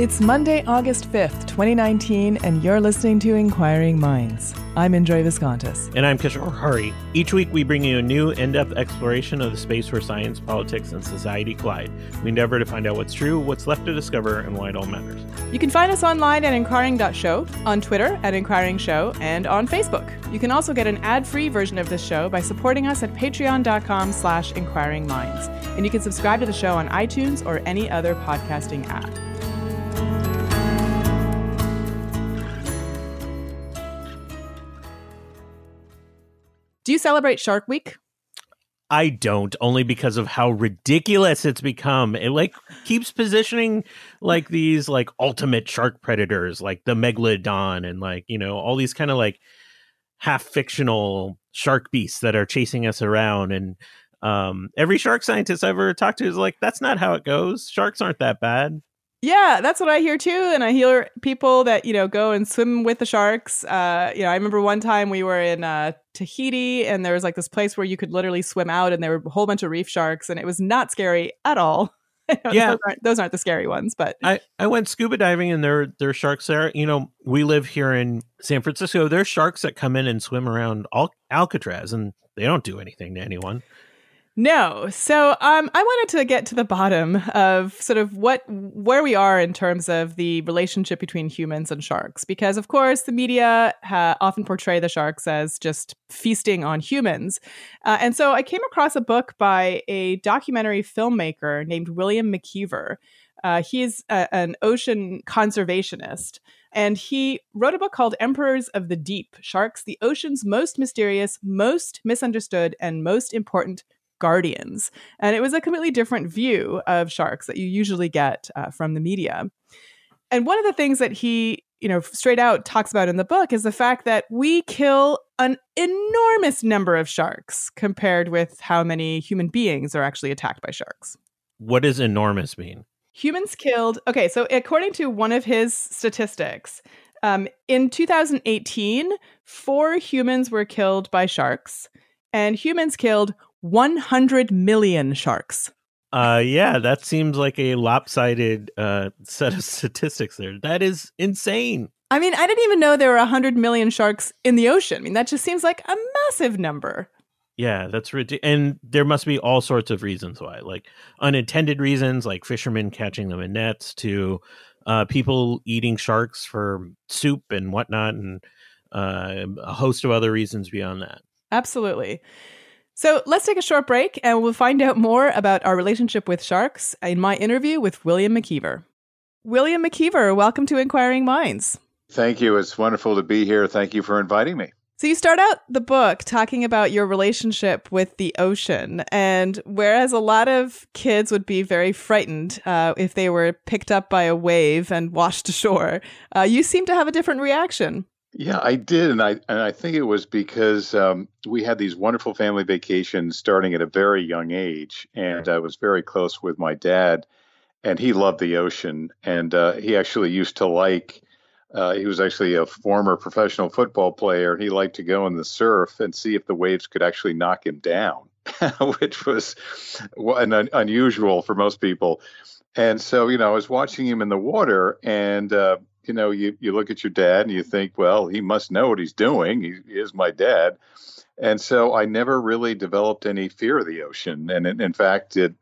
It's Monday, August 5th, 2019, and you're listening to Inquiring Minds. I'm Indre Viskontas. And I'm Kishore Hari. Each week, we bring you a new in depth exploration of the space where science, politics, and society collide. We endeavor to find out what's true, what's left to discover, and why it all matters. You can find us online at inquiring.show, on Twitter at Inquiring Show, and on Facebook. You can also get an ad-free version of this show by supporting us at patreon.com slash inquiringminds. And you can subscribe to the show on iTunes or any other podcasting app. Do you celebrate Shark Week? I don't, only because of how ridiculous it's become. It like keeps positioning like these like ultimate shark predators, like the megalodon, and like you know all these kind of like half fictional shark beasts that are chasing us around. And um, every shark scientist I've ever talked to is like, that's not how it goes. Sharks aren't that bad. Yeah, that's what I hear too. And I hear people that, you know, go and swim with the sharks. Uh, you know, I remember one time we were in uh, Tahiti and there was like this place where you could literally swim out and there were a whole bunch of reef sharks and it was not scary at all. yeah, those aren't, those aren't, the scary ones, but I, I went scuba diving and there there are sharks there. You know, we live here in San Francisco. There's sharks that come in and swim around Al- Alcatraz and they don't do anything to anyone. No. So um, I wanted to get to the bottom of sort of what where we are in terms of the relationship between humans and sharks, because of course the media ha- often portray the sharks as just feasting on humans, uh, and so I came across a book by a documentary filmmaker named William McKeever. Uh, he's a, an ocean conservationist. And he wrote a book called Emperors of the Deep Sharks, the ocean's most mysterious, most misunderstood, and most important guardians. And it was a completely different view of sharks that you usually get uh, from the media. And one of the things that he, you know, straight out talks about in the book is the fact that we kill an enormous number of sharks compared with how many human beings are actually attacked by sharks. What does enormous mean? Humans killed, okay, so according to one of his statistics, um, in 2018, four humans were killed by sharks, and humans killed 100 million sharks. Uh, yeah, that seems like a lopsided uh, set of statistics there. That is insane. I mean, I didn't even know there were 100 million sharks in the ocean. I mean, that just seems like a massive number. Yeah, that's ridiculous. And there must be all sorts of reasons why, like unintended reasons, like fishermen catching them in nets, to uh, people eating sharks for soup and whatnot, and uh, a host of other reasons beyond that. Absolutely. So let's take a short break and we'll find out more about our relationship with sharks in my interview with William McKeever. William McKeever, welcome to Inquiring Minds. Thank you. It's wonderful to be here. Thank you for inviting me. So, you start out the book talking about your relationship with the ocean. And whereas a lot of kids would be very frightened uh, if they were picked up by a wave and washed ashore, uh, you seem to have a different reaction. Yeah, I did, and I and I think it was because um, we had these wonderful family vacations starting at a very young age, and I was very close with my dad, and he loved the ocean, and uh, he actually used to like. Uh, he was actually a former professional football player. He liked to go in the surf and see if the waves could actually knock him down, which was an un- unusual for most people. And so, you know, I was watching him in the water, and uh, you know, you, you look at your dad and you think, well, he must know what he's doing. He, he is my dad. And so I never really developed any fear of the ocean. And in, in fact, it,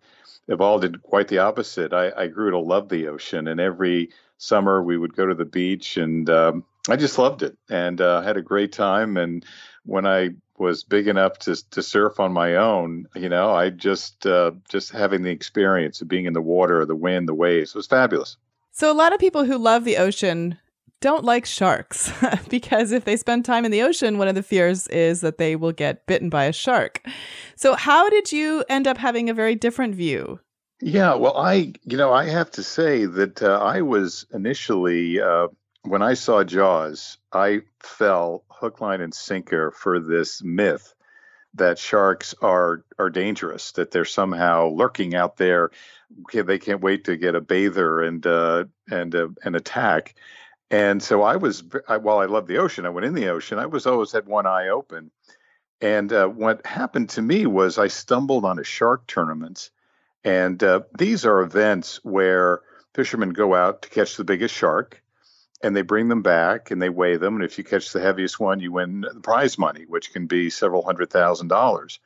evolved in quite the opposite. I, I grew to love the ocean, and every summer we would go to the beach, and um, I just loved it and uh, had a great time. And when I was big enough to to surf on my own, you know, I just uh, just having the experience of being in the water, the wind, the waves was fabulous. So a lot of people who love the ocean don't like sharks because if they spend time in the ocean, one of the fears is that they will get bitten by a shark. So, how did you end up having a very different view? Yeah, well, I, you know, I have to say that uh, I was initially, uh, when I saw Jaws, I fell hook, line, and sinker for this myth that sharks are are dangerous, that they're somehow lurking out there. They can't wait to get a bather and uh, and uh, and attack. And so I was, I, while I love the ocean, I went in the ocean. I was always had one eye open. And uh, what happened to me was I stumbled on a shark tournament. And uh, these are events where fishermen go out to catch the biggest shark and they bring them back and they weigh them. And if you catch the heaviest one, you win the prize money, which can be several hundred thousand dollars.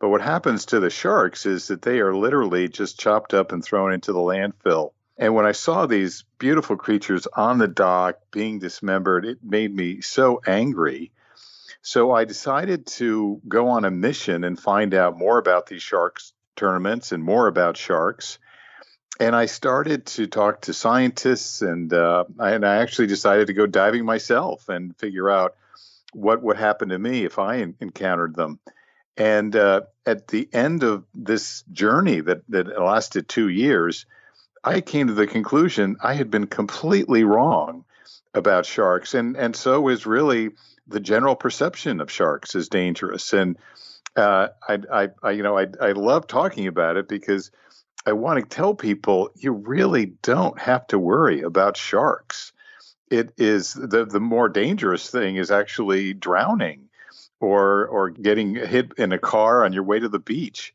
But what happens to the sharks is that they are literally just chopped up and thrown into the landfill and when I saw these beautiful creatures on the dock being dismembered, it made me so angry. So I decided to go on a mission and find out more about these sharks tournaments and more about sharks. And I started to talk to scientists, and uh, I, and I actually decided to go diving myself and figure out what would happen to me if I encountered them. And uh, at the end of this journey that that lasted two years, I came to the conclusion I had been completely wrong about sharks, and and so is really the general perception of sharks as dangerous. And uh, I, I, I, you know, I, I love talking about it because I want to tell people you really don't have to worry about sharks. It is the the more dangerous thing is actually drowning, or or getting hit in a car on your way to the beach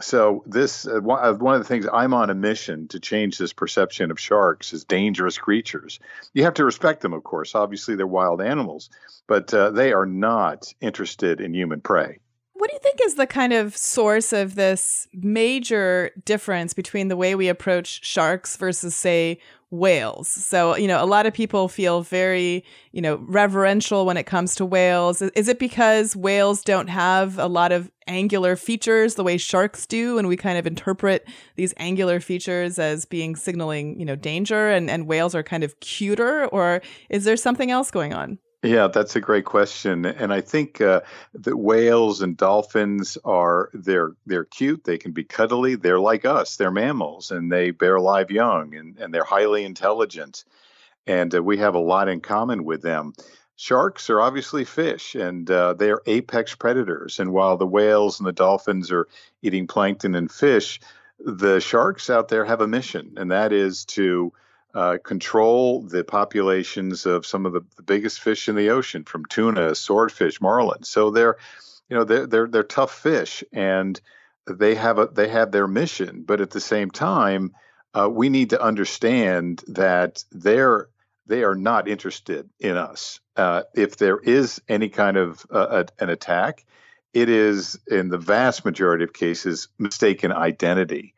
so this uh, uh, one of the things I'm on a mission to change this perception of sharks as dangerous creatures. You have to respect them, of course. Obviously, they're wild animals, but uh, they are not interested in human prey. What do you think is the kind of source of this major difference between the way we approach sharks versus, say, whales. So, you know, a lot of people feel very, you know, reverential when it comes to whales. Is it because whales don't have a lot of angular features the way sharks do and we kind of interpret these angular features as being signaling, you know, danger and and whales are kind of cuter or is there something else going on? Yeah, that's a great question, and I think uh, that whales and dolphins are they're they're cute. They can be cuddly. They're like us. They're mammals, and they bear live young, and and they're highly intelligent, and uh, we have a lot in common with them. Sharks are obviously fish, and uh, they are apex predators. And while the whales and the dolphins are eating plankton and fish, the sharks out there have a mission, and that is to uh, control the populations of some of the, the, biggest fish in the ocean, from tuna, swordfish, marlin. So they're, you know, they're they're they're tough fish, and they have a they have their mission. But at the same time, uh, we need to understand that they're they are not interested in us. Uh, if there is any kind of uh, an attack, it is in the vast majority of cases mistaken identity.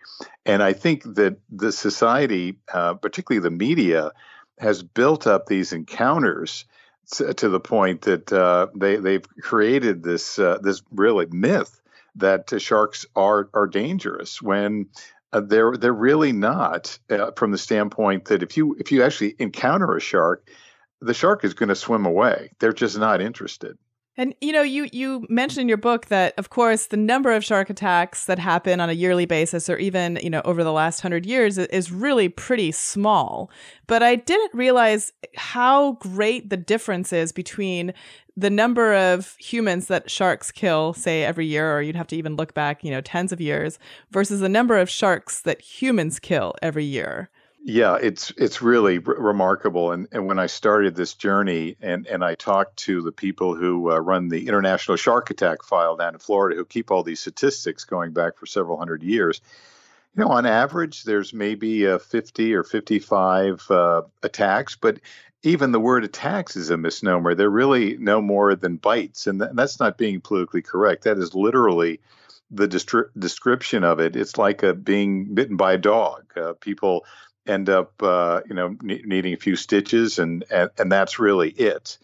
And I think that the society, uh, particularly the media, has built up these encounters to, the point that uh, they they've created this uh, this really myth that sharks are are dangerous when uh, they're they're really not uh, from the standpoint that if you if you actually encounter a shark, the shark is going to swim away. They're just not interested. And you know, you you mentioned in your book that of course the number of shark attacks that happen on a yearly basis or even, you know, over the last 100 years is really pretty small. But I didn't realize how great the difference is between the number of humans that sharks kill, say every year or you'd have to even look back, you know, tens of years versus the number of sharks that humans kill every year. Yeah, it's it's really r- remarkable. And and when I started this journey, and and I talked to the people who uh, run the International Shark Attack File down in Florida, who keep all these statistics going back for several hundred years. You know, on average, there's maybe uh, 50 or 55 uh, attacks, but even the word attacks is a misnomer. They're really no more than bites, and th- that's not being politically correct. That is literally the distri- description of it, it's like a being bitten by a dog. Uh, people end up, uh, you know, ne- needing a few stitches, and and, and that's really it.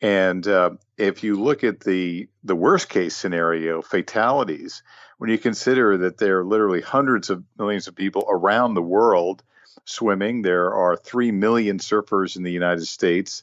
And uh, if you look at the the worst case scenario, fatalities, when you consider that there are literally hundreds of millions of people around the world swimming, there are three million surfers in the United States,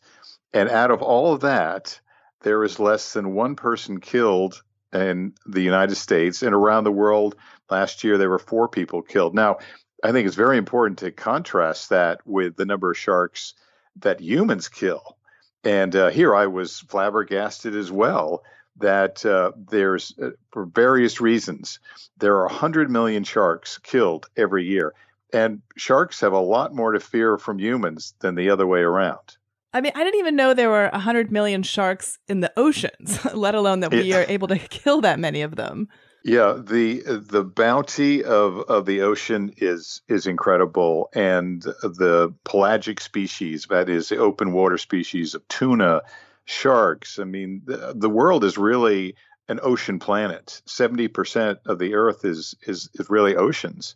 and out of all of that, there is less than one person killed in the United States and around the world. Last year, there were four people killed. Now, I think it's very important to contrast that with the number of sharks that humans kill. And uh, here I was flabbergasted as well that uh, there's, uh, for various reasons, there are 100 million sharks killed every year. And sharks have a lot more to fear from humans than the other way around. I mean, I didn't even know there were 100 million sharks in the oceans, let alone that we are able to kill that many of them. Yeah, the the bounty of, of the ocean is is incredible, and the pelagic species, that is the open water species of tuna, sharks. I mean, the, the world is really an ocean planet. Seventy percent of the Earth is is is really oceans,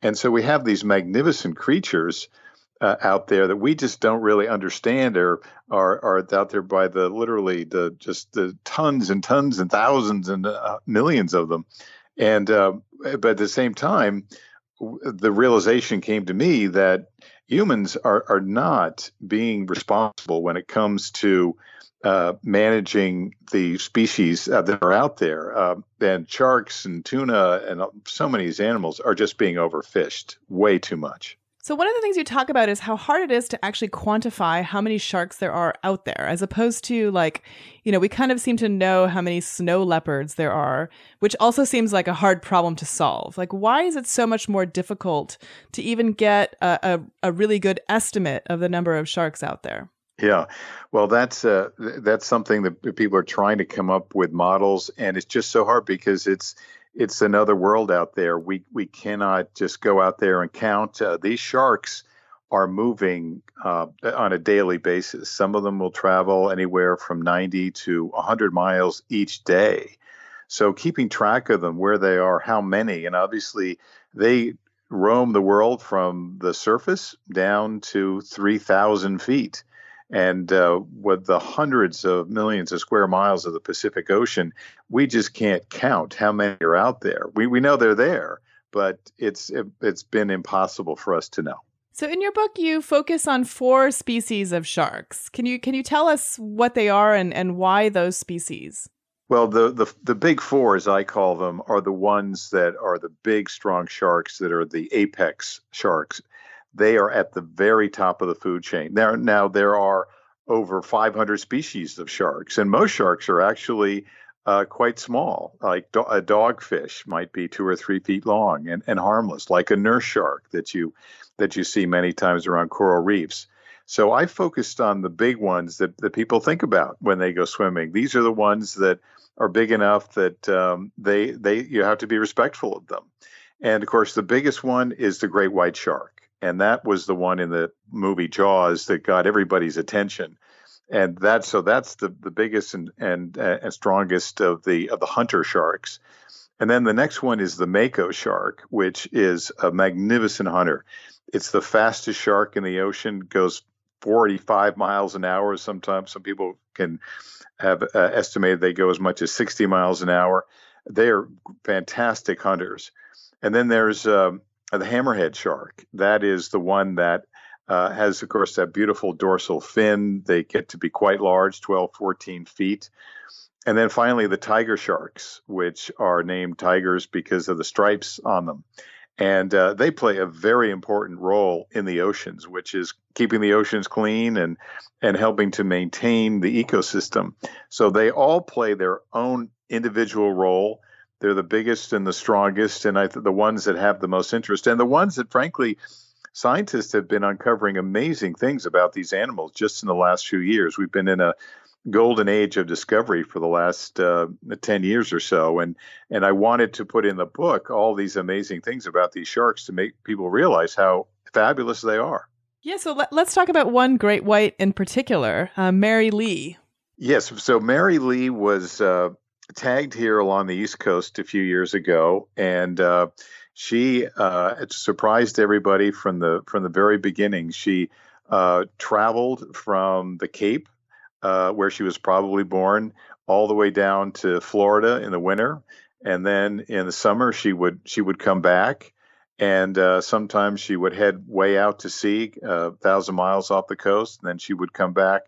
and so we have these magnificent creatures uh, out there that we just don't really understand or are, are out there by the literally the just the tons and tons and thousands and uh, millions of them and uh, but at the same time the realization came to me that humans are are not being responsible when it comes to uh, managing the species uh, that are out there. Uh, and sharks and tuna and so many animals are just being overfished way too much. So, one of the things you talk about is how hard it is to actually quantify how many sharks there are out there, as opposed to like, you know, we kind of seem to know how many snow leopards there are, which also seems like a hard problem to solve. Like, why is it so much more difficult to even get a, a, a really good estimate of the number of sharks out there? Yeah, well, that's uh, that's something that people are trying to come up with models, and it's just so hard because it's it's another world out there. We we cannot just go out there and count. Uh, these sharks are moving uh, on a daily basis. Some of them will travel anywhere from 90 to 100 miles each day. So keeping track of them, where they are, how many, and obviously they roam the world from the surface down to 3,000 feet. And uh, with the hundreds of millions of square miles of the Pacific Ocean, we just can't count how many are out there. We, we know they're there, but it's it, it's been impossible for us to know. So in your book you focus on four species of sharks. Can you can you tell us what they are and, and why those species? Well, the, the the big four, as I call them, are the ones that are the big, strong sharks that are the apex sharks they are at the very top of the food chain. Now there are over 500 species of sharks, and most sharks are actually uh, quite small. Like do- a dogfish might be two or three feet long and, and harmless, like a nurse shark that you that you see many times around coral reefs. So I focused on the big ones that, that people think about when they go swimming. These are the ones that are big enough that um, they they you have to be respectful of them. And of course, the biggest one is the great white shark and that was the one in the movie Jaws that got everybody's attention. And that's so that's the the biggest and and, uh, and strongest of the of the hunter sharks. And then the next one is the mako shark, which is a magnificent hunter. It's the fastest shark in the ocean, goes 45 miles an hour. Sometimes some people can have uh, estimated they go as much as 60 miles an hour. They are fantastic hunters. And then there's um, the hammerhead shark. That is the one that uh, has, of course, that beautiful dorsal fin. They get to be quite large, 12, 14 feet. And then finally, the tiger sharks, which are named tigers because of the stripes on them. And uh, they play a very important role in the oceans, which is keeping the oceans clean and, and helping to maintain the ecosystem. So they all play their own individual role they're the biggest and the strongest, and I th- the ones that have the most interest, and the ones that, frankly, scientists have been uncovering amazing things about these animals just in the last few years. We've been in a golden age of discovery for the last uh, 10 years or so and and I wanted to put in the book all these amazing things about these sharks to make people realize how fabulous they are. Yeah, so let, us talk about one great white in particular, uh, Mary Lee. Yes, so Mary Lee was uh, tagged here along the East Coast a few years ago, and uh, she uh, surprised everybody from the from the very beginning. She uh, traveled from the Cape, uh, where she was probably born, all the way down to Florida in the winter, and then in the summer she would she would come back, and uh, sometimes she would head way out to sea, a uh, thousand miles off the coast, and then she would come back.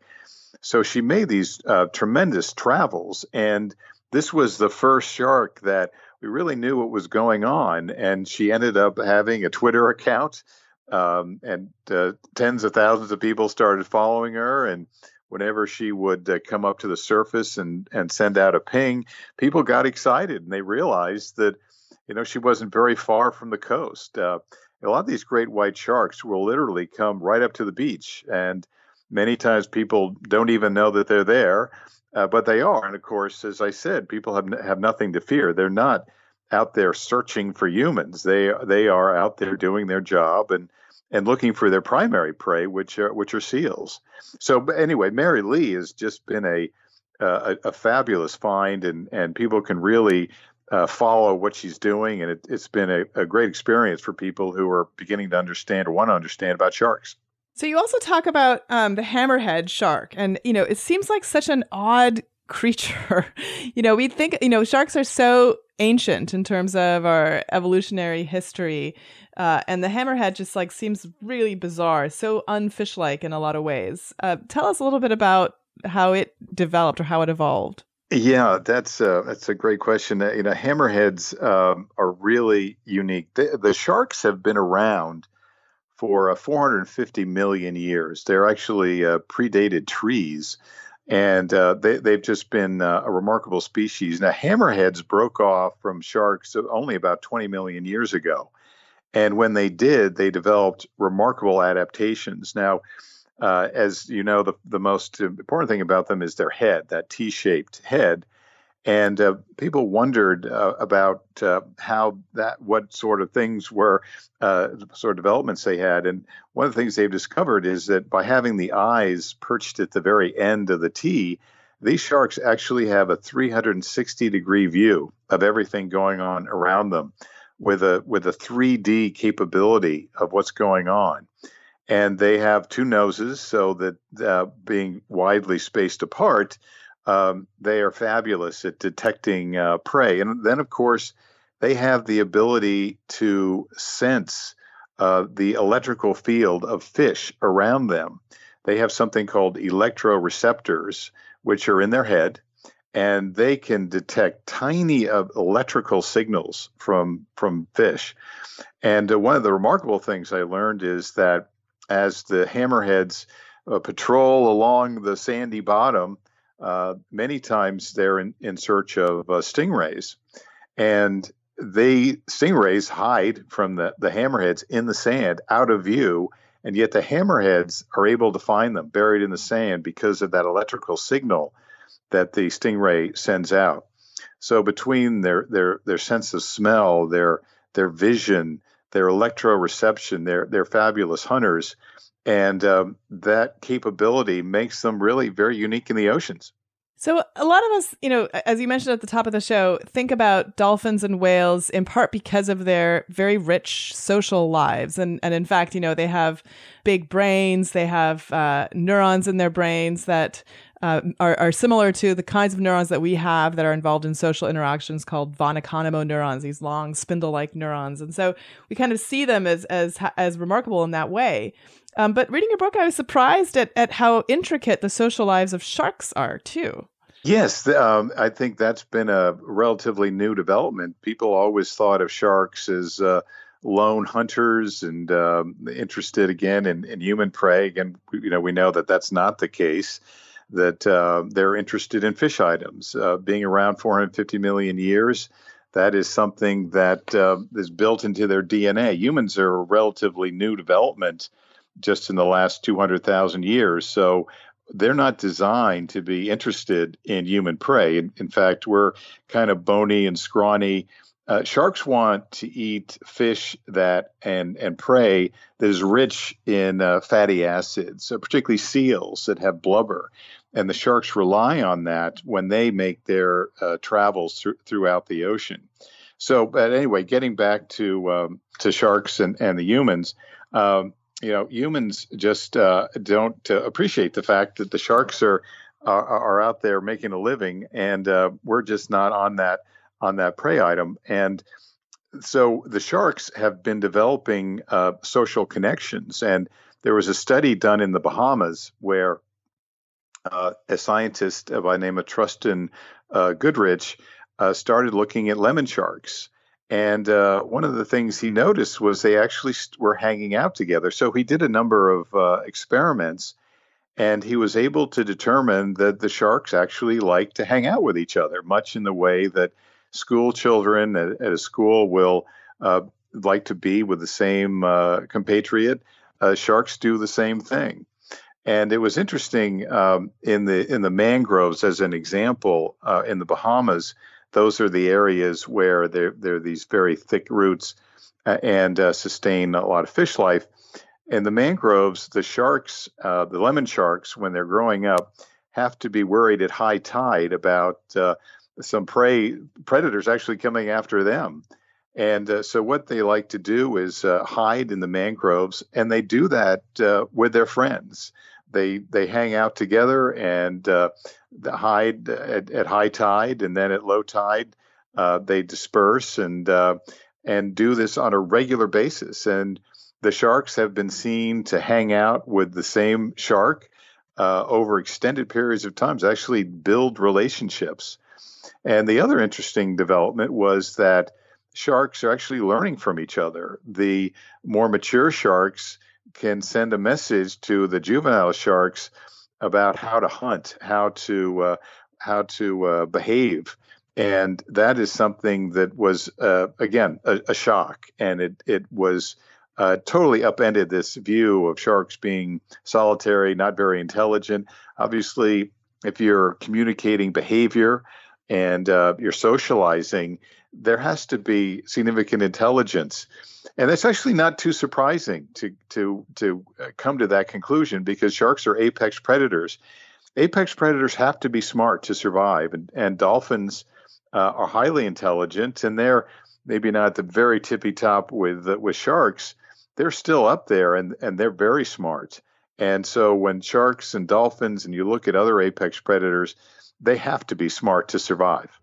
So she made these tremendous travels, and this was the first shark that we really knew what was going on. And she ended up having a Twitter account, um, and uh, tens of thousands of people started following her. And whenever she would uh, come up to the surface and and send out a ping, people got excited and they realized that you know she wasn't very far from the coast. Uh, a lot of these great white sharks will literally come right up to the beach, and many times people don't even know that they're there, uh, but they are. And of course, as I said, people have have nothing to fear. They're not out there searching for humans. They they are out there doing their job and and looking for their primary prey, which are which are seals. So anyway, Mary Lee has just been a a, a fabulous find, and and people can really uh, follow what she's doing, and it, has been a, a great experience for people who are beginning to understand or want to understand about sharks. So you also talk about um, the hammerhead shark, and you know it seems like such an odd creature. you know, we think you know sharks are so ancient in terms of our evolutionary history uh, and the hammerhead just like seems really bizarre, so unfish-like in a lot of ways. Uh, tell us a little bit about how it developed or how it evolved. Yeah, that's a, that's a great question. Uh, you know, hammerheads um, are really unique. The, the, sharks have been around for uh, 450 million years. They're actually uh, predated trees, and uh, they, they've just been uh, a remarkable species. Now, hammerheads broke off from sharks only about 20 million years ago. And when they did, they developed remarkable adaptations. Now, uh, as you know, the, the most important thing about them is their head, that T shaped head. And uh, people wondered uh, about uh, how that, what sort of things were, uh, sort of developments they had. And one of the things they've discovered is that by having the eyes perched at the very end of the T, these sharks actually have a 360 degree view of everything going on around them with a with a 3D capability of what's going on. And they have two noses, so that uh, being widely spaced apart, um, they are fabulous at detecting uh, prey. And then, of course, they have the ability to sense uh, the electrical field of fish around them. They have something called electroreceptors, which are in their head, and they can detect tiny uh, electrical signals from from fish. And uh, one of the remarkable things I learned is that as the hammerheads uh, patrol along the sandy bottom, uh, many times they're in, in search of uh, stingrays, and they stingrays hide from the, the hammerheads in the sand out of view and yet the hammerheads are able to find them buried in the sand because of that electrical signal that the stingray sends out. So between their their their sense of smell, their their vision, their electroreception, they're they're fabulous hunters, and um, that capability makes them really very unique in the oceans. So a lot of us, you know, as you mentioned at the top of the show, think about dolphins and whales in part because of their very rich social lives, and and in fact, you know, they have big brains, they have uh, neurons in their brains that uh, are, are similar to the kinds of neurons that we have that are involved in social interactions called von Economo neurons, these long spindle-like neurons. And so we kind of see them as as as remarkable in that way. Um, but reading your book, I was surprised at, at how intricate the social lives of sharks are too. Yes, um, I think that's been a relatively new development. People always thought of sharks as uh, lone hunters and um, interested again in, in human prey. And you know, we know that that's not the case that uh, they're interested in fish items. Uh, being around 450 million years, that is something that uh, is built into their DNA. Humans are a relatively new development just in the last 200,000 years. So they're not designed to be interested in human prey. In, in fact, we're kind of bony and scrawny. Uh, sharks want to eat fish that and and prey that is rich in uh, fatty acids, so particularly seals that have blubber. and the sharks rely on that when they make their uh, travels th- throughout the ocean. So, but anyway, getting back to um, to sharks and, and the humans, um, you know, humans just uh, don't uh, appreciate the fact that the sharks are, are, are out there making a living, and we're just not on that on that prey item. And so the sharks have been developing uh, social connections, and there was a study done in the Bahamas where uh, a scientist by the name of Tristan uh, Guttridge uh, started looking at lemon sharks. And uh, one of the things he noticed was they actually were hanging out together. So he did a number of uh, experiments and he was able to determine that the sharks actually like to hang out with each other, much in the way that school children at, at a school will uh, like to be with the same uh, compatriot. Uh, sharks do the same thing. And it was interesting um, in the in the mangroves, as an example, uh, in the Bahamas those are the areas where there, there are these very thick roots uh, and uh, sustain a lot of fish life. In the mangroves, the sharks, the lemon sharks, when they're growing up, have to be worried at high tide about uh, some prey predators actually coming after them. And uh, so, what they like to do is uh, hide in the mangroves, and they do that with their friends they they hang out together and uh, hide at, at, high tide, and then at low tide uh, they disperse and uh, and do this on a regular basis. And the sharks have been seen to hang out with the same shark uh, over extended periods of times, actually build relationships. And the other interesting development was that sharks are actually learning from each other. The more mature sharks can send a message to the juvenile sharks about how to hunt, how to uh, how to uh, behave, and that is something that was uh, again a, a, shock, and it it was uh, totally upended this view of sharks being solitary, not very intelligent. Obviously, if you're communicating behavior and uh, you're socializing, there has to be significant intelligence and that's actually not too surprising to to to uh, come to that conclusion because sharks are apex predators. Apex predators have to be smart to survive, and, and dolphins uh, are highly intelligent, and they're maybe not the very tippy top with uh, with sharks. They're still up there, and and they're very smart. And so when sharks and dolphins, and you look at other apex predators, they have to be smart to survive.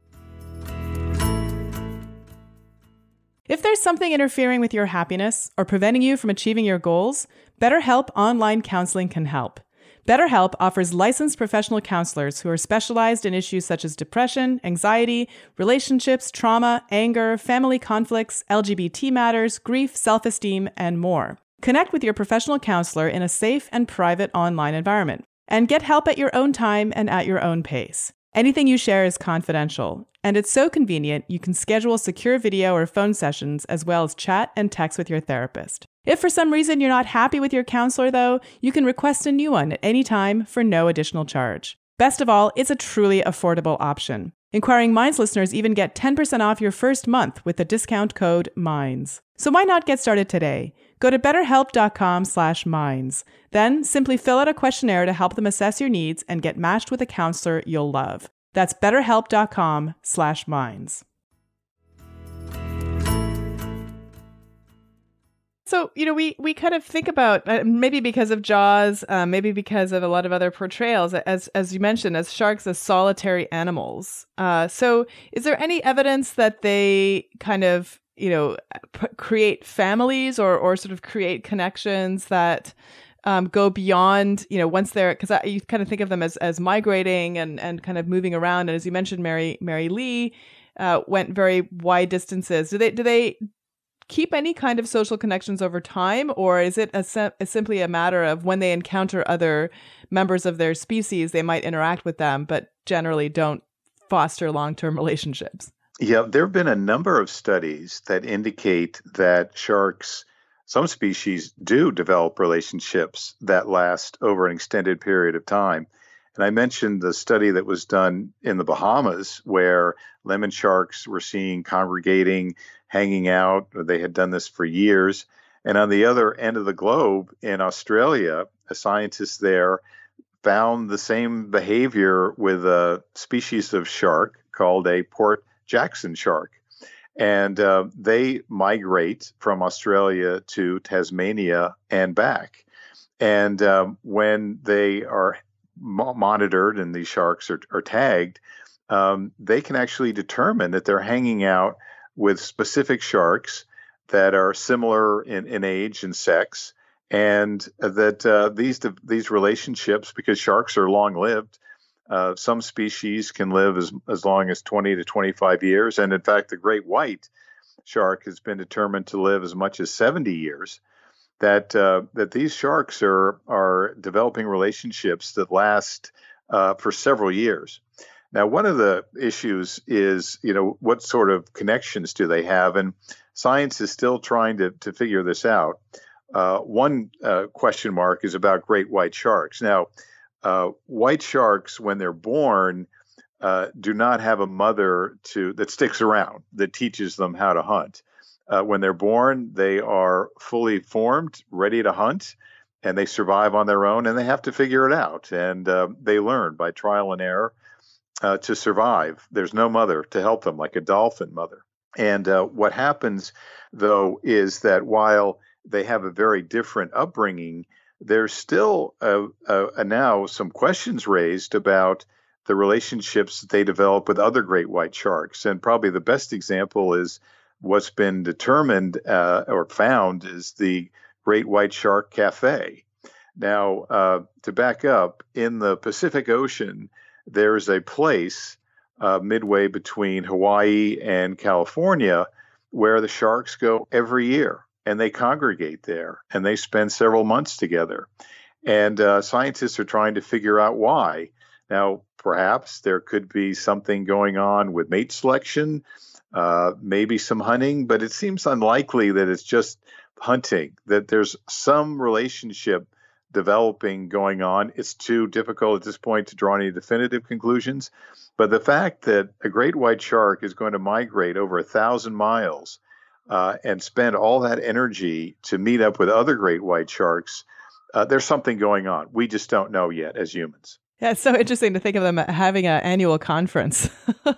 If there's something interfering with your happiness or preventing you from achieving your goals, BetterHelp Online Counseling can help. BetterHelp offers licensed professional counselors who are specialized in issues such as depression, anxiety, relationships, trauma, anger, family conflicts, LGBT matters, grief, self esteem, and more. Connect with your professional counselor in a safe and private online environment and get help at your own time and at your own pace. Anything you share is confidential, and it's so convenient you can schedule secure video or phone sessions as well as chat and text with your therapist. If for some reason you're not happy with your counselor, though, you can request a new one at any time for no additional charge. Best of all, it's a truly affordable option. Inquiring Minds listeners even get 10% off your first month with the discount code MINDS. So why not get started today? Go to betterhelp.com slash minds. Then simply fill out a questionnaire to help them assess your needs and get matched with a counselor you'll love. That's betterhelp.com slash minds. So, you know, we, we kind of think about uh, maybe because of Jaws, uh, maybe because of a lot of other portrayals, as as you mentioned, as sharks as solitary animals. Uh, so, is there any evidence that they kind of you know p- create families or or sort of create connections that um, go beyond you know once they're because you kind of think of them as as migrating and and kind of moving around. And as you mentioned Mary Mary Lee uh, went very wide distances. Do they do they keep any kind of social connections over time or is it a, a simply a matter of when they encounter other members of their species they might interact with them but generally don't foster long-term relationships yeah, there have been a number of studies that indicate that sharks, some species, do develop relationships that last over an extended period of time. And I mentioned the study that was done in the Bahamas where lemon sharks were seen congregating, hanging out. They had done this for years. And on the other end of the globe in Australia, a scientist there found the same behavior with a species of shark called a Port Jackson shark. And uh, they migrate from Australia to Tasmania and back. And um, when they are mo- monitored and these sharks are, are tagged, um, they can actually determine that they're hanging out with specific sharks that are similar in, in age and sex, and that uh, these these relationships, because sharks are long lived, uh, some species can live as as long as 20 to 25 years, and in fact, the great white shark has been determined to live as much as 70 years. That uh, that these sharks are are developing relationships that last uh, for several years. Now, one of the issues is, you know, what sort of connections do they have? And science is still trying to, to figure this out. Uh, one uh, question mark is about great white sharks. Now, uh, white sharks, when they're born, uh, do not have a mother to that sticks around that teaches them how to hunt. Uh, when they're born, they are fully formed, ready to hunt, and they survive on their own, and they have to figure it out. And uh, they learn by trial and error uh, to survive. There's no mother to help them, like a dolphin mother. And uh, what happens, though, is that while they have a very different upbringing, there's still now some questions raised about the relationships that they develop with other great white sharks. And probably the best example is what's been determined uh, or found is the Great White Shark Cafe. Now, uh, to back up, in the Pacific Ocean, there's a place uh, midway between Hawaii and California where the sharks go every year and they congregate there and they spend several months together. And uh, scientists are trying to figure out why. Now, perhaps there could be something going on with mate selection, uh, maybe some hunting, but it seems unlikely that it's just hunting, that there's some relationship developing going on. It's too difficult at this point to draw any definitive conclusions. But the fact that a great white shark is going to migrate over a thousand miles uh, and spend all that energy to meet up with other great white sharks, uh, there's something going on. We just don't know yet as humans. Yeah, it's so interesting to think of them having an annual conference.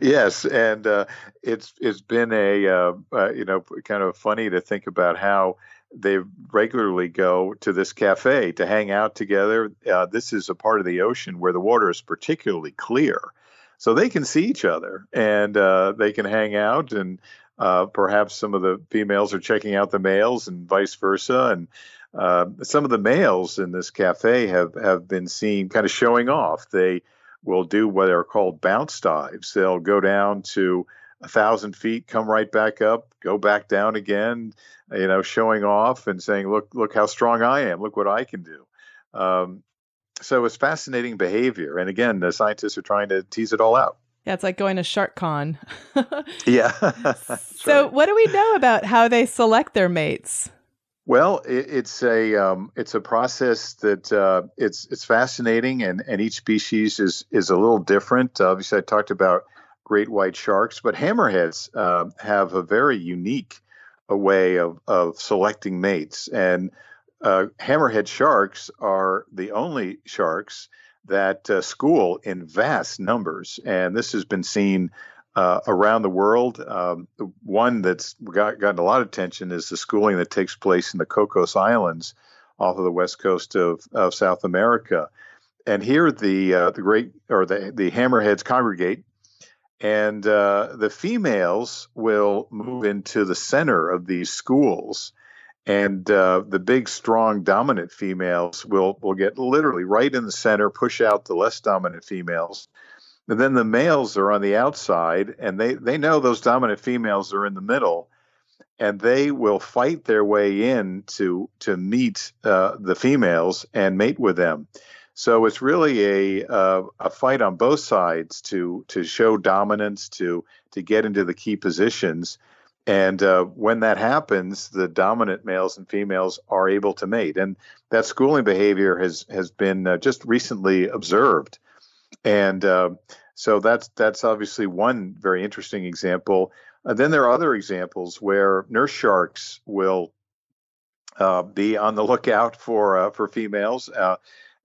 yes, and uh, it's it's been a uh, uh, you know kind of funny to think about how they regularly go to this cafe to hang out together. Uh, this is a part of the ocean where the water is particularly clear, so they can see each other and uh, they can hang out. And uh, perhaps some of the females are checking out the males, and vice versa. And uh, some of the males in this cafe have have been seen kind of showing off. They will do what are called bounce dives. They'll go down to a thousand feet, come right back up, go back down again, you know, showing off and saying, "Look, look how strong I am! Look what I can do." Um, so it's fascinating behavior, and again, the scientists are trying to tease it all out. Yeah, it's like going to Shark Con. yeah. so, right. what do we know about how they select their mates? Well, it, it's a um, it's a process that uh, it's it's fascinating, and, and each species is is a little different. Obviously, I talked about great white sharks, but hammerheads uh, have a very unique a way of, of selecting mates. And uh, hammerhead sharks are the only sharks that uh, school in vast numbers. And this has been seen uh, around the world. Um, one that's got, gotten a lot of attention is the schooling that takes place in the Cocos Islands off of the west coast of, of South America. And here the uh, the great or the the hammerheads congregate and uh, the females will move into the center of these schools and uh, the big strong dominant females will will get literally right in the center push out the less dominant females. And then the males are on the outside and they they know those dominant females are in the middle and they will fight their way in to to meet uh, the females and mate with them. So it's really a uh, a fight on both sides to to show dominance, to to get into the key positions, and uh, when that happens, the dominant males and females are able to mate, and that schooling behavior has has been uh, just recently observed, and uh, so that's that's obviously one very interesting example. Uh, then there are other examples where nurse sharks will uh, be on the lookout for uh, for females.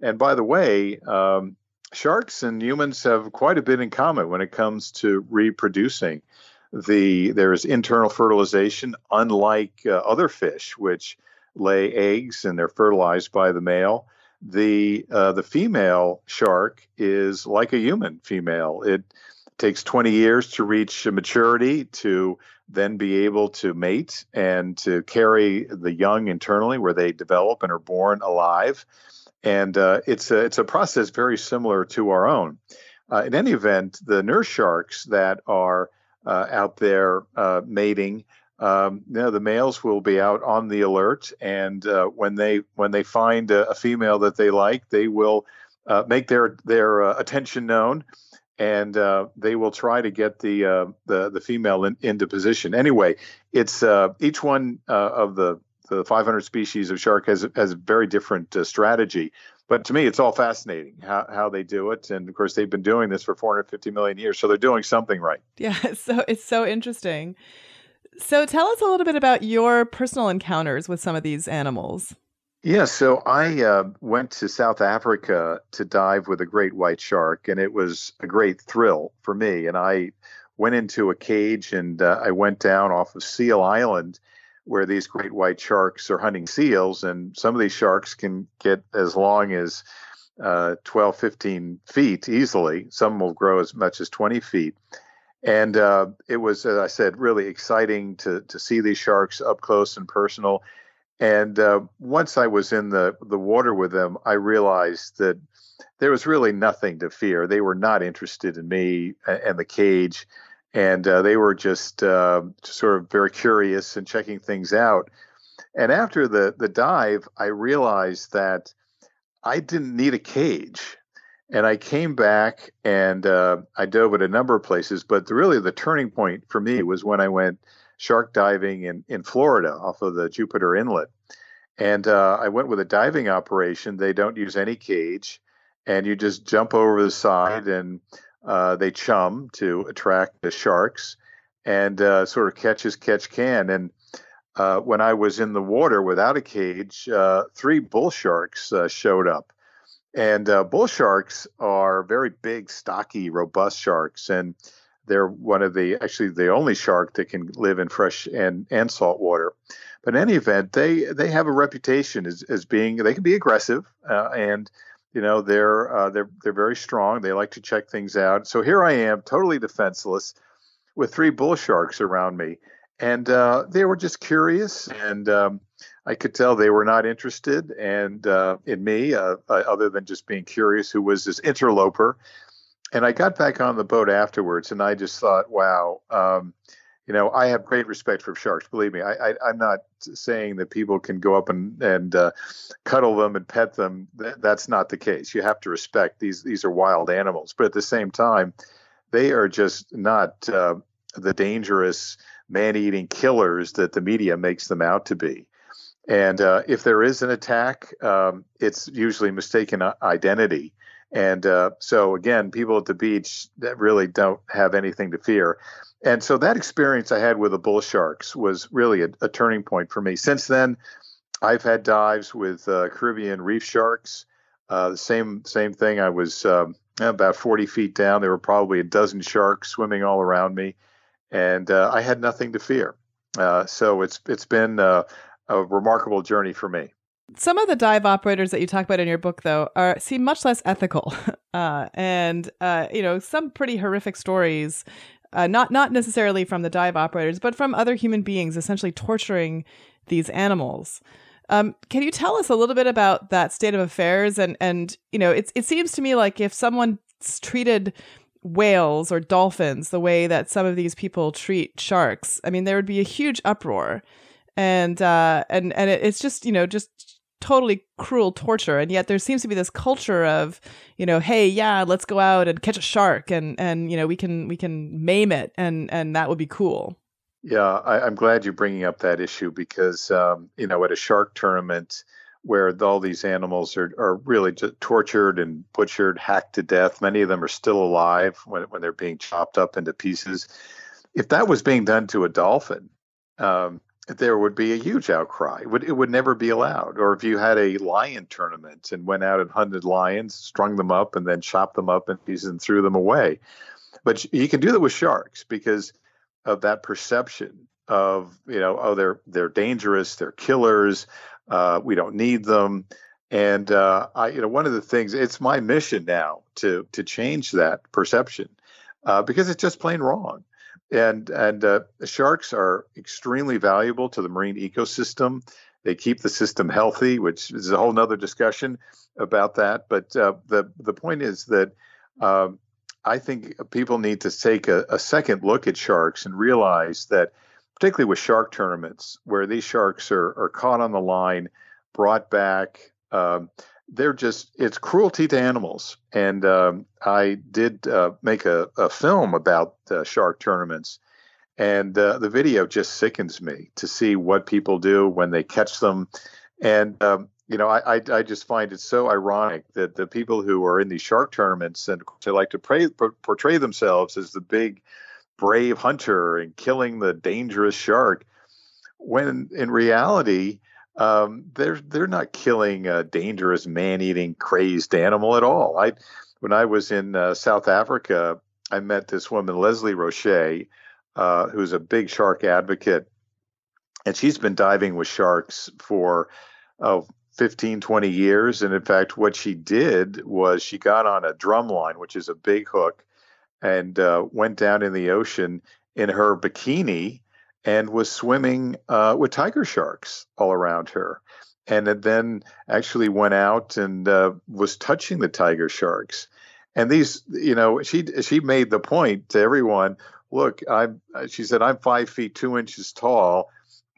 And by the way, um, sharks and humans have quite a bit in common when it comes to reproducing. The there's internal fertilization, unlike uh, other fish, which lay eggs and they're fertilized by the male. The uh, the female shark is like a human female. It takes 20 years to reach maturity to then be able to mate and to carry the young internally where they develop and are born alive and uh, it's a it's a process very similar to our own. Uh, in any event, the nurse sharks that are out there uh, mating, um, you know, the males will be out on the alert, and uh, when they when they find a, a, female that they like, they will uh, make their their attention known. And they will try to get the the, the female in, into position. Anyway, it's each one of the the 500 species of shark has has a very different uh, strategy. But to me, it's all fascinating how, how they do it, and of course, they've been doing this for 450 million years, so they're doing something right. Yeah, so it's so interesting. So tell us a little bit about your personal encounters with some of these animals. Yeah, so I uh, went to South Africa to dive with a great white shark, and it was a great thrill for me. And I went into a cage and uh, I went down off of Seal Island where these great white sharks are hunting seals, and some of these sharks can get as long as uh, 12, 15 feet easily. Some will grow as much as 20 feet. And uh, it was, as I said, really exciting to to see these sharks up close and personal. And uh, once I was in the the water with them, I realized that there was really nothing to fear. They were not interested in me and the cage and uh, they were just uh, sort of very curious and checking things out. And after the the dive, I realized that I didn't need a cage, and I came back and uh, I dove at a number of places. But really, the turning point for me was when I went shark diving in in Florida off of the Jupiter Inlet, and uh, I went with a diving operation. They don't use any cage, and you just jump over the side and uh, they chum to attract the sharks and uh, sort of catch as catch can. And uh, when I was in the water without a cage, uh, three bull sharks uh, showed up. And uh, bull sharks are very big, stocky, robust sharks. And they're one of the, actually, the only shark that can live in fresh and, and salt water. But in any event, they, they have a reputation as, as being, they can be aggressive and you know they're uh, they're they're very strong. They like to check things out. So here I am, totally defenseless, with three bull sharks around me, and uh, they were just curious, and um, I could tell they were not interested and uh, in me, uh, uh, other than just being curious. Who was this interloper? And I got back on the boat afterwards, and I just thought, wow. Um, you know, I have great respect for sharks. Believe me, I, I, am not saying that people can go up and and uh, cuddle them and pet them. that's not the case. You have to respect these. These are wild animals, but at the same time, they are just not uh, the dangerous man-eating killers that the media makes them out to be. And uh, if there is an attack, um, it's usually mistaken identity. And uh, so again, people at the beach that really don't have anything to fear. And so that experience I had with the bull sharks was really a, a turning point for me. Since then, I've had dives with uh, Caribbean reef sharks. Uh, the same same thing. I was um, about 40 feet down. There were probably a dozen sharks swimming all around me, and uh, I had nothing to fear. Uh, so it's it's been uh, a remarkable journey for me. Some of the dive operators that you talk about in your book, though, are seem much less ethical, uh, and uh, you know some pretty horrific stories uh, not not necessarily from the dive operators, but from other human beings, essentially torturing these animals. Um, can you tell us a little bit about that state of affairs? And and you know, it it seems to me like if someone treated whales or dolphins the way that some of these people treat sharks, I mean, there would be a huge uproar. And uh, and and it's just you know just totally cruel torture and yet there seems to be this culture of you know hey yeah let's go out and catch a shark and and you know we can we can maim it and and that would be cool. Yeah I, am glad you're bringing up that issue because um, you know at a shark tournament where all these animals are, are really just tortured and butchered hacked to death many of them are still alive when, when they're being chopped up into pieces. If that was being done to a dolphin um, there would be a huge outcry. It would, it would never be allowed. Or if you had a lion tournament and went out and hunted lions, strung them up, and then chopped them up in pieces and threw them away. But you can do that with sharks because of that perception of you know oh they're they're dangerous, they're killers, uh, we don't need them. And uh, I, you know, one of the things it's my mission now to to change that perception uh, because it's just plain wrong and and uh, sharks are extremely valuable to the marine ecosystem. They keep the system healthy, which is a whole nother discussion about that. But uh, the the point is that um, I think people need to take a, a, second look at sharks and realize that, particularly with shark tournaments, where these sharks are are caught on the line, brought back. Um, they're just it's cruelty to animals. And um, i did uh, make a, a, film about uh, shark tournaments. And uh, the video just sickens me to see what people do when they catch them. And um, you know I, I, I just find it so ironic that the people who are in these shark tournaments and they like to pray, portray themselves as the big brave hunter and killing the dangerous shark when in reality um, they're they're not killing a dangerous man-eating crazed animal at all. I when I was in uh, South Africa, I met this woman Leslie Rochat, uh, who's a big shark advocate, and she's been diving with sharks for oh, 15, 20 years. And in fact, what she did was she got on a drum line, which is a big hook, and uh, went down in the ocean in her bikini and was swimming uh, with tiger sharks all around her. And then actually went out and uh, was touching the tiger sharks. And these, you know, she she made the point to everyone. Look, I'm. She said, I'm five feet two inches tall.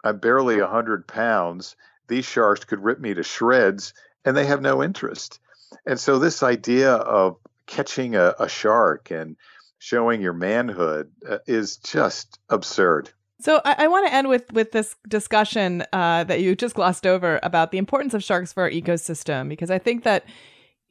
I'm barely a hundred pounds. These sharks could rip me to shreds, and they have no interest. And so this idea of catching a, a shark and showing your manhood uh, is just absurd. So I, I want to end with with this discussion uh, that you just glossed over about the importance of sharks for our ecosystem, because I think that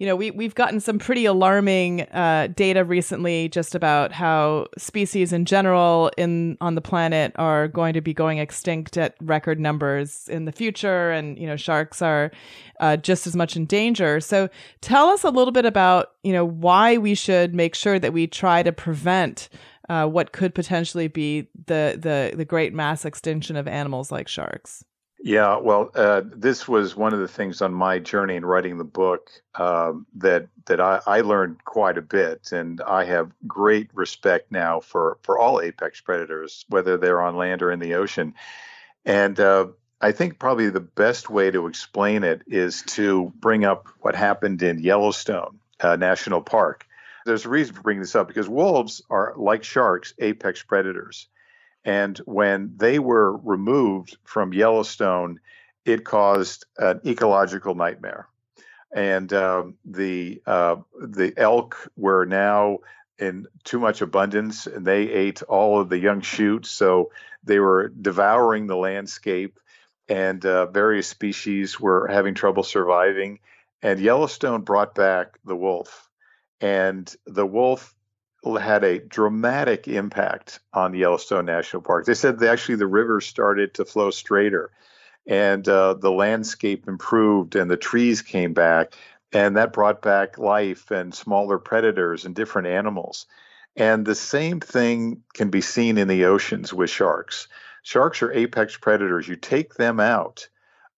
you know we we've gotten some pretty alarming uh, data recently just about how species in general in on the planet are going to be going extinct at record numbers in the future, and you know sharks are uh, just as much in danger. So tell us a little bit about you know why we should make sure that we try to prevent uh, what could potentially be the, the the great mass extinction of animals like sharks. Yeah, well, uh, this was one of the things on my journey in writing the book um, that that I, I, learned quite a bit, and I have great respect now for for all apex predators, whether they're on land or in the ocean. And uh, I think probably the best way to explain it is to bring up what happened in Yellowstone uh, National Park. There's a reason for bringing this up because wolves are, like sharks, apex predators. And when they were removed from Yellowstone, it caused an ecological nightmare. And um, the uh, the elk were now in too much abundance, and they ate all of the young shoots. So they were devouring the landscape, and uh, various species were having trouble surviving. And Yellowstone brought back the wolf and the wolf had a dramatic impact on Yellowstone National Park. They said that actually the river started to flow straighter, and uh, the landscape improved, and the trees came back, and that brought back life and smaller predators and different animals. And the same thing can be seen in the oceans with sharks. Sharks are apex predators. You take them out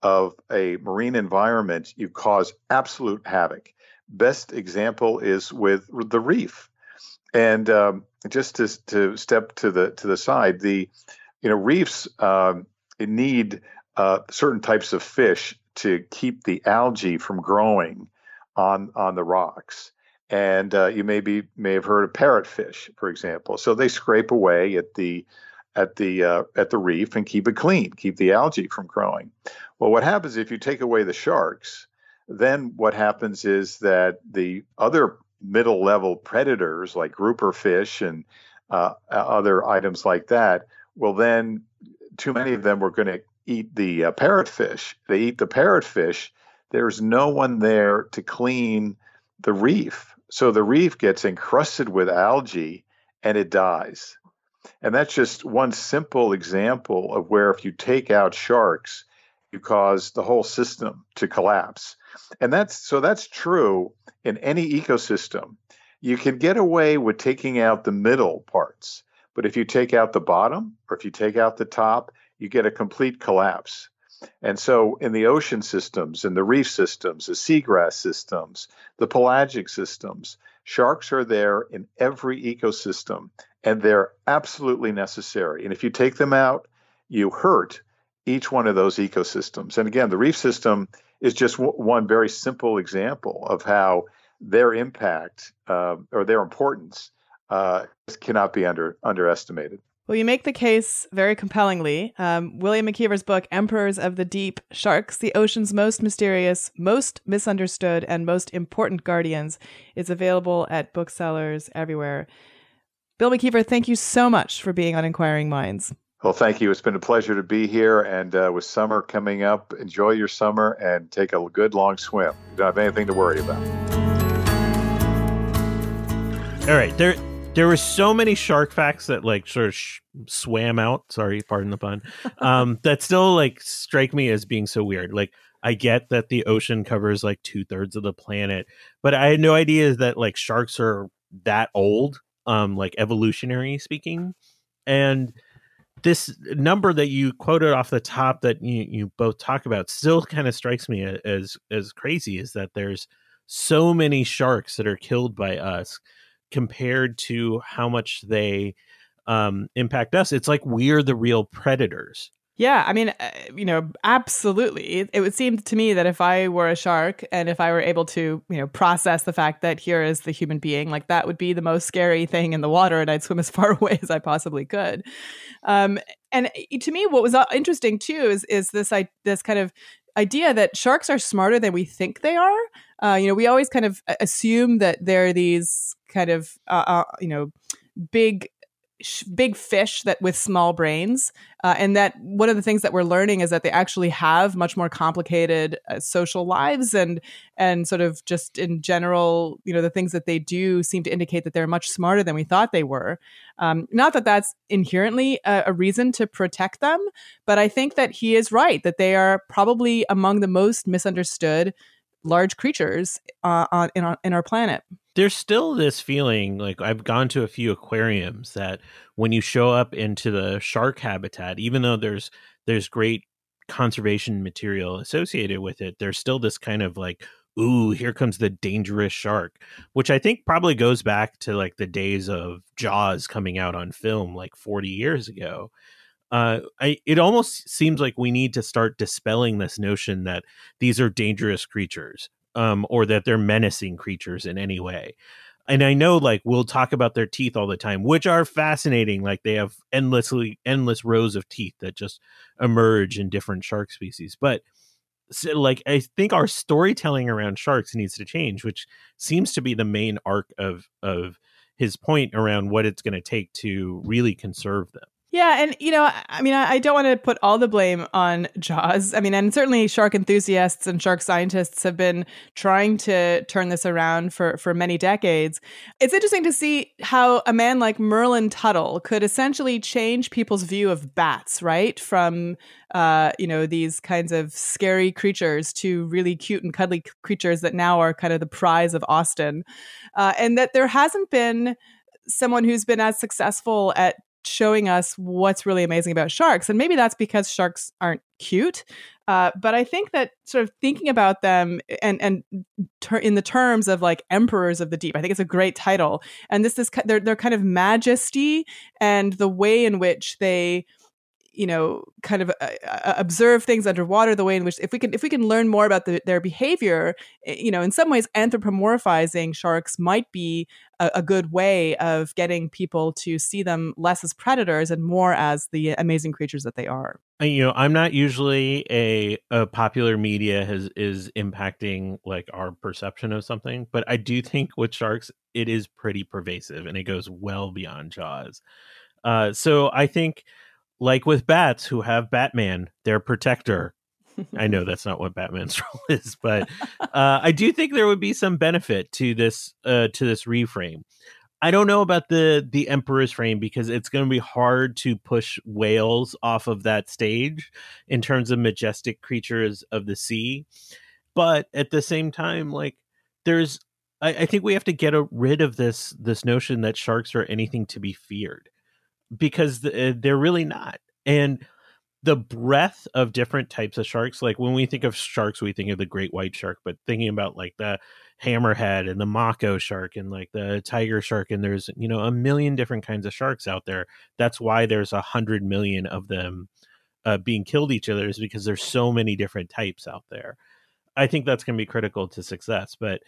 of a marine environment, you cause absolute havoc best example is with the reef. And um, just to, to step to the to the side, the you know reefs um, need uh, certain types of fish to keep the algae from growing on on the rocks. And uh, you maybe may have heard of parrotfish, for example. So they scrape away at the at the uh, at the reef and keep it clean, keep the algae from growing. Well, what happens if you take away the sharks? Then what happens is that the other middle level predators like grouper fish and uh, other items like that well then too many of them were going to eat the uh, parrotfish they eat the parrotfish there's no one there to clean the reef. So the reef gets encrusted with algae and it dies. And that's just one simple example of where if you take out sharks, you cause the whole system to collapse. And that's so that's true in any ecosystem. You can get away with taking out the middle parts, but if you take out the bottom or if you take out the top, you get a complete collapse. And so, in the ocean systems, in the reef systems, the seagrass systems, the pelagic systems, sharks are there in every ecosystem and they're absolutely necessary. And if you take them out, you hurt each one of those ecosystems. And again, the reef system is just w- one very simple example of how their impact uh, or their importance uh, cannot be under underestimated. Well, you make the case very compellingly. Um, William McKeever's book, Emperors of the Deep Sharks, the ocean's most mysterious, most misunderstood, and most important guardians, is available at booksellers everywhere. Bill McKeever, thank you so much for being on Inquiring Minds. Well, thank you. It's been a pleasure to be here. And uh, with summer coming up, enjoy your summer and take a good long swim. You don't have anything to worry about. All right. There, there were so many shark facts that like sort of sh- swam out. Sorry, pardon the pun. Um, that still like strike me as being so weird. Like I get that the ocean covers like two thirds of the planet, but I had no idea that like sharks are that old. Um, like evolutionary speaking, and this number that you quoted off the top that you, you both talk about still kind of strikes me as as crazy is that there's so many sharks that are killed by us compared to how much they um, impact us. It's like we're the real predators. Yeah, I mean, uh, you know, absolutely. It, would seem to me that if I were a shark and if I were able to, you know, process the fact that here is the human being, like that would be the most scary thing in the water, and I'd swim as far away as I possibly could. Um, and to me, what was uh, interesting too is is this I, this kind of idea that sharks are smarter than we think they are. Uh, you know, we always kind of assume that they're these kind of uh, uh, you know big big fish that with small brains uh, and that one of the things that we're learning is that they actually have much more complicated uh, social lives and and sort of just in general you know the things that they do seem to indicate that they're much smarter than we thought they were um, not that that's inherently a, a reason to protect them but i think that he is right that they are probably among the most misunderstood large creatures uh, on, in, our, in our planet. There's still this feeling like I've gone to a few aquariums that when you show up into the shark habitat, even though there's there's great conservation material associated with it, there's still this kind of like, ooh, here comes the dangerous shark, which I think probably goes back to like the days of Jaws coming out on film like 40 years ago. Uh, I, it almost seems like we need to start dispelling this notion that these are dangerous creatures um, or that they're menacing creatures in any way. And I know, like, we'll talk about their teeth all the time, which are fascinating. Like, they have endlessly, endless rows of teeth that just emerge in different shark species. But, so, like, I think our storytelling around sharks needs to change, which seems to be the main arc of of his point around what it's going to take to really conserve them. Yeah, and you know, I mean, I don't want to put all the blame on Jaws. I mean, and certainly shark enthusiasts and shark scientists have been trying to turn this around for for many decades. It's interesting to see how a man like Merlin Tuttle could essentially change people's view of bats, right? From uh, you know, these kinds of scary creatures to really cute and cuddly creatures that now are kind of the prize of Austin, uh, and that there hasn't been someone who's been as successful at showing us what's really amazing about sharks. And maybe that's because sharks aren't cute. Uh, but I think that sort of thinking about them and and ter- in the terms of like emperors of the deep, I think it's a great title. And this is their their kind of majesty and the way in which they you know kind of uh, uh, observe things underwater the way in which if we can if we can learn more about the, their behavior eh, you know in some ways anthropomorphizing sharks might be a, a, good way of getting people to see them less as predators and more as the amazing creatures that they are. You know i'm not usually a, a popular media has is impacting like our perception of something but i do think with sharks it is pretty pervasive and it goes well beyond jaws. Uh, so i think like with bats who have Batman, their protector. I know that's not what Batman's role is, but uh, I do think there would be some benefit to this uh, to this reframe. I don't know about the the Emperor's frame because it's going to be hard to push whales off of that stage in terms of majestic creatures of the sea. But at the same time, like there's, I, I think we have to get a, rid of this this notion that sharks are anything to be feared because the, they're really not. And the breadth of different types of sharks, like when we think of sharks, we think of the great white shark, but thinking about like the hammerhead and the mako shark and like the tiger shark and there's you know a million different kinds of sharks out there that's why there's a hundred million of them uh, being killed each other is because there's so many different types out there i think that's going to be critical to success but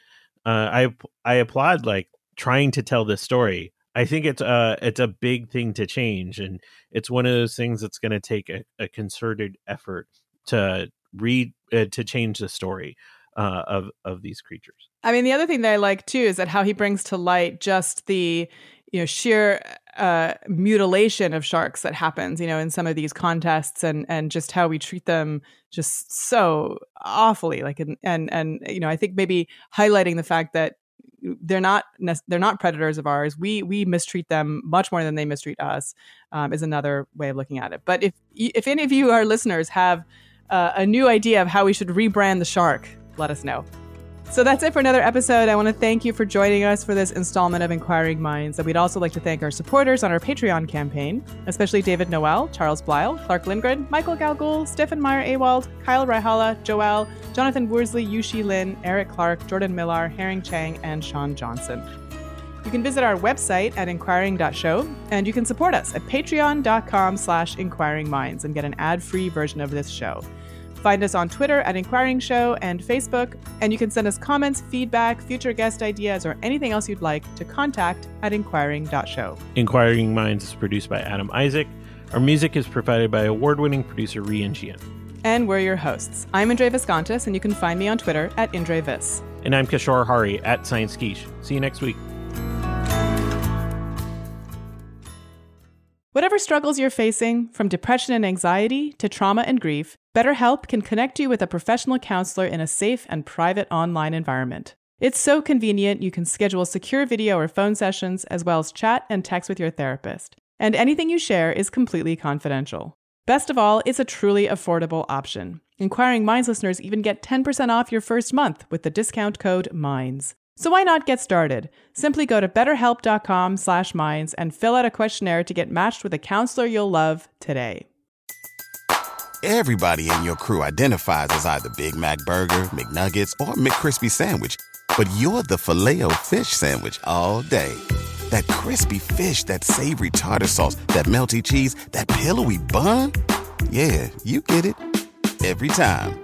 uh, i i applaud like trying to tell this story i think it's a it's a big thing to change and it's one of those things that's going to take a, a concerted effort to read uh, to change the story uh, of of these creatures. I mean, the other thing that I like too is that how he brings to light just the you know sheer uh, mutilation of sharks that happens, you know, in some of these contests, and and just how we treat them just so awfully. Like, and and, and you know, I think maybe highlighting the fact that they're not they're not predators of ours. We we mistreat them much more than they mistreat us. Um, is another way of looking at it. But if if any of you, our listeners, have uh, a new idea of how we should rebrand the shark, let us know. So that's it for another episode. I want to thank you for joining us for this installment of Inquiring Minds. And we'd also like to thank our supporters on our Patreon campaign, especially David Noel, Charles Blyle, Clark Lindgren, Michael Galgul, Stefan Meyer Awald, Kyle Raihala, Joel, Jonathan Worsley, Yushi Lin, Eric Clark, Jordan Millar, Herring Chang, and Sean Johnson. You can visit our website at inquiring.show, and you can support us at patreon.com slash inquiringminds and get an ad-free version of this show. Find us on Twitter at Inquiring Show and Facebook, and you can send us comments, feedback, future guest ideas, or anything else you'd like to contact at inquiring.show. Inquiring Minds is produced by Adam Isaac. Our music is provided by award winning producer Rian. And we're your hosts. I'm Indre Viskontas, and you can find me on Twitter at IndreVis. And I'm Kishore Hari at Science Quiche. See you next week. Whatever struggles you're facing, from depression and anxiety to trauma and grief, BetterHelp can connect you with a professional counselor in a safe and private online environment. It's so convenient you can schedule secure video or phone sessions, as well as chat and text with your therapist. And anything you share is completely confidential. Best of all, it's a truly affordable option. Inquiring Minds listeners even get 10% off your first month with the discount code MINDS. So why not get started? Simply go to betterhelp.com/minds and fill out a questionnaire to get matched with a counselor you'll love today. Everybody in your crew identifies as either Big Mac burger, McNuggets, or McCrispy sandwich, but you're the Filet-O-Fish sandwich all day. That crispy fish, that savory tartar sauce, that melty cheese, that pillowy bun? Yeah, you get it every time.